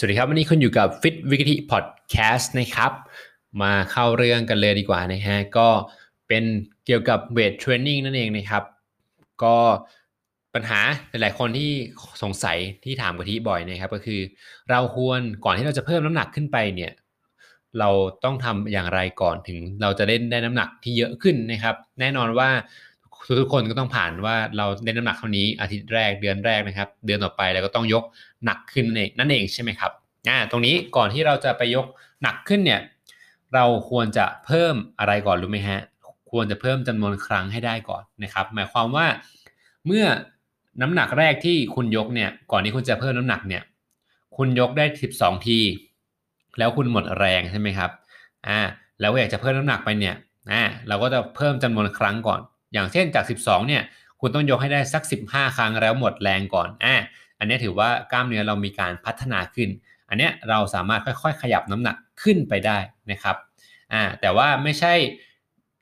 สวัสดีครับ วันนี้คุณอยู่กับ Fit w i k i t y Podcast นะครับ มาเข้าเรื่องกันเลยดีกว่านะฮะก็เป็นเกี่ยวกับเวทเทรนนิ่งนั่นเองนะครับ ก็ปัญหาหลายๆคนที่สงสัยที่ถามกะทิบ่อยนะครับ ก็คือเราควรก่อนที่เราจะเพิ่มน้ำหนักขึ้นไปเนี่ยเราต้องทำอย่างไรก่อนถึงเราจะเล่นได้น้ำหนักที่เยอะขึ้นนะครับ แน่นอนว่า ทุกคนก็ต้องผ่านว่าเราเล่นน้ำหนักเท่านี้อาทิตย์แรกเดือนแรกนะครับ เดือนต่อไปเราก็ต้องยกหนักขึ้นนั่นเองนั่นเองใช่ไหมครับอ่าตรงนี้ก่อนที่เราจะไปยกหนักขึ้นเนี่ยเราควรจะเพิ่มอะไรก่อนรู้ไหมฮะควรจะเพิ่มจำนวนครั้งให้ได้ก่อนนะครับ หมายความว่าเมื่อน้ำหนักแรกที่คุณยกเนี่ยก่อนที่คุณจะเพิ่มน้ำหนักเนี่ยคุณยกได้ 12 ที แล้วคุณหมดแรงใช่ไหมครับอ่าแล้วอยากจะเพิ่มน้ำหนักไปเนี่ยอ่าเราก็จะเพิ่มจำนวนครั้งก่อน อย่างเช่นจาก 12 เนี่ย คุณต้องยกให้ได้สัก 15 ครั้งแล้วหมดแรงก่อนอ่าอันนี้ถือว่ากล้ามเนื้อเรามีการพัฒนาขึ้น อันนี้เราสามารถค่อยๆ ขยับน้ำหนักขึ้นไปได้นะครับอ่าแต่ว่าไม่ใช่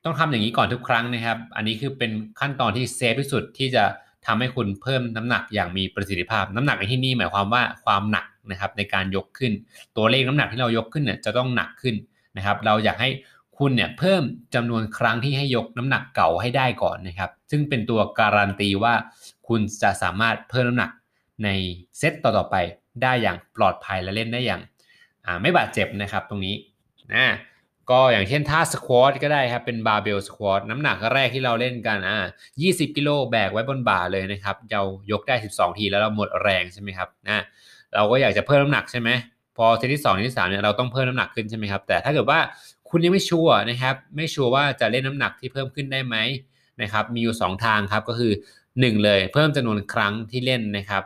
ต้องทำอย่างนี้ก่อนทุกครั้งนะครับ อันนี้คือเป็นขั้นตอนที่เซฟที่สุดที่จะทำให้คุณเพิ่มน้ำหนักอย่างมีประสิทธิภาพ น้ำหนักในที่นี้หมายความว่าความหนักนะครับในการยกขึ้น ตัวเลขน้ำหนักที่เรายกขึ้นเนี่ยจะต้องหนักขึ้นนะครับ เราอยากให้ คุณเนี่ยเพิ่มจำนวนครั้งที่ให้ยกน้ำหนักเก่าให้ได้ก่อนนะครับ ซึ่งเป็นตัวการันตีว่าคุณจะสามารถเพิ่มน้ำหนักในเซตต่อๆไปได้อย่างปลอดภัยและเล่นได้อย่างไม่บาดเจ็บนะครับตรงนี้นะก็อย่างเช่นท่า squat ก็ได้ครับเป็น barbell squat น้ำหนักแรกที่เราเล่นกันอ่า20 กิโลแบกไว้บนบ่าเลยนะครับเรายกได้ 12 ทีแล้วเราหมดแรงใช่ไหมครับนะเราก็อยากจะเพิ่มน้ำหนักใช่ไหมพอเซตที่2ที่3เนี่ยเราต้องเพิ่มน้ำหนักขึ้นใช่ไหมครับแต่ถ้าเกิดว่า คุณยังไม่ชัวร์นะครับ ไม่ชัวร์ว่าจะเล่นน้ำหนักที่เพิ่มขึ้นได้ไหมนะครับ มีอยู่ 2 ทางครับก็คือ 1 เลย เพิ่มจำนวนครั้งที่เล่นนะครับ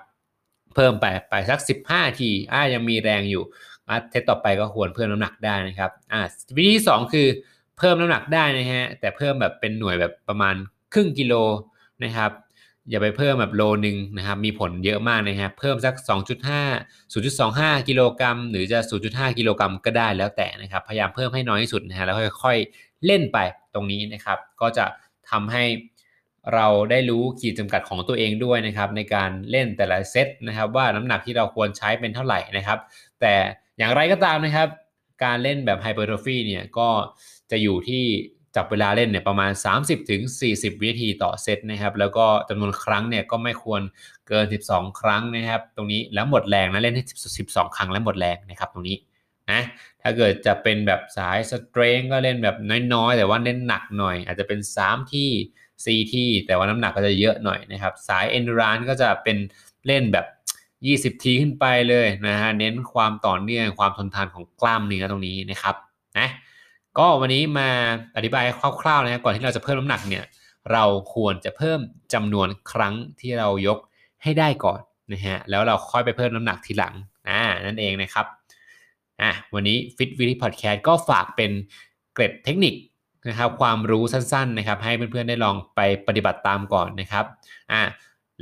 เพิ่มไปไปสัก 15 ทีอ่ายังมีแรงอยู่เทสต่อไปก็ควรเพิ่มน้ำหนักได้นะครับอ่าวิธีที่2คือเพิ่มน้ำหนักได้นะฮะแต่เพิ่มแบบเป็นหน่วยแบบประมาณครึ่งกิโลนะครับ อย่าไปเพิ่มแบบโลนึงนะครับมีผลเยอะมากนะครับเพิ่มสัก 2.5 0.25 กิโลกรัม หรือจะ 0.5 กิโลกรัมก็ได้แล้วแต่นะครับพยายามเพิ่มให้น้อยที่สุดนะฮะแล้วค่อยๆเล่นไปตรงนี้นะครับ ก็จะทำให้เราได้รู้ขีดจำกัดของตัวเองด้วยนะครับ ในการเล่นแต่ละเซตนะครับ ว่าน้ำหนักที่เราควรใช้เป็นเท่าไหร่นะครับ แต่อย่างไรก็ตามนะครับ การเล่นแบบไฮเปอร์โทรฟีเนี่ยก็จะอยู่ที่ จับเวลาเล่นเนี่ยประมาณ 30-40ถึงวินาทีต่อเซตนะครับ แล้วก็จำนวนครั้งเนี่ยก็ไม่ควรเกิน 12 ครั้งนะครับ ตรงนี้แล้วหมดแรงนะเล่นให้12 ครั้งแล้วหมดแรงนะครับตรงนี้นะถ้าเกิดจะเป็นแบบสายสเตรนก็เล่นแบบน้อยๆ แต่ว่าเล่นหนักหน่อย อาจจะเป็น 3 ที่ 4 ที่ แต่ว่าน้ำหนักก็จะเยอะหน่อยนะครับ สายเอนดูรานก็จะเป็นเล่นแบบ 20 ทีขึ้นไปเลยนะฮะเน้นความต่อเนื่องความทนทานของกล้ามเนื้อตรงนี้นะครับ ก็วันนี้มาอธิบายคร่าวๆนะก่อนที่เราจะเพิ่มน้ำหนักเนี่ยเราควรจะเพิ่มจำนวนครั้งที่เรายกให้ได้ก่อนนะฮะแล้วเราค่อยไปเพิ่มน้ำหนักทีหลังอ่านั่นเองนะครับอะวันนี้ Fit v i t Podcast ก็ฝากเป็นเกร็ดเทคนิคนะครับความรู้สั้นๆนะครับให้เพื่อนๆได้ลองไปปฏิบัติตามก่อนนะครับอ่า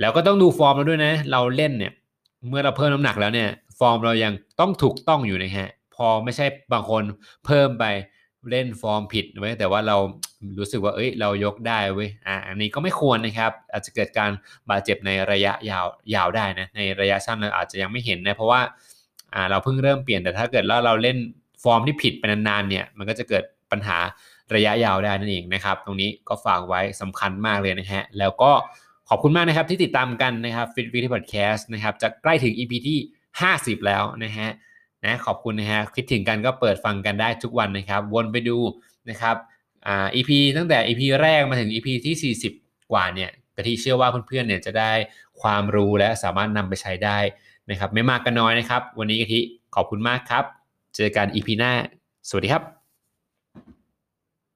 แล้วก็ต้องดูฟอร์มเราด้วยนะเราเล่นเนี่ยเมื่อเราเพิ่มน้ำหนักแล้วเนี่ยฟอร์มเรายังต้องถูกต้องอยู่นะฮะพอไม่ใช่บางคนเพิ่มไป เล่นฟอร์มผิดไว้แต่ว่าเรารู้สึกว่าเอ้ยเรายกได้เว้ยอ่าอันนี้ก็ไม่ควรนะครับ อาจจะเกิดการบาดเจ็บในระยะยาวยาวได้นะในระยะสั้นเราอาจจะยังไม่เห็นนะเพราะว่าอ่าเราเพิ่งเริ่มเปลี่ยนแต่ถ้าเกิดแล้วเราเล่นฟอร์มที่ผิดไปนานๆเนี่ยมันก็จะเกิดปัญหาระยะยาวได้นั่นเองนะครับ ตรงนี้ก็ฝากไว้สำคัญมากเลยนะฮะแล้วก็ขอบคุณมากนะครับที่ติดตามกันนะครับฟิตวิทีพอดแคสต์นะครับจะใกล้ถึง EP ที่ 50 แล้วนะฮะ นะขอบคุณนะฮะคิดถึงกันก็เปิดฟังกันได้ทุกวันนะครับ วนไปดูนะครับอ่า EP ตั้งแต่ EP แรกมาถึง EP ที่ 40 กว่าเนี่ยกะทิเชื่อว่าเพื่อนๆเนี่ยจะได้ความรู้และสามารถนำไปใช้ได้นะครับ ไม่มากก็น้อยนะครับ วันนี้กะทิขอบคุณมากครับ เจอกัน EP หน้า สวัสดีครับ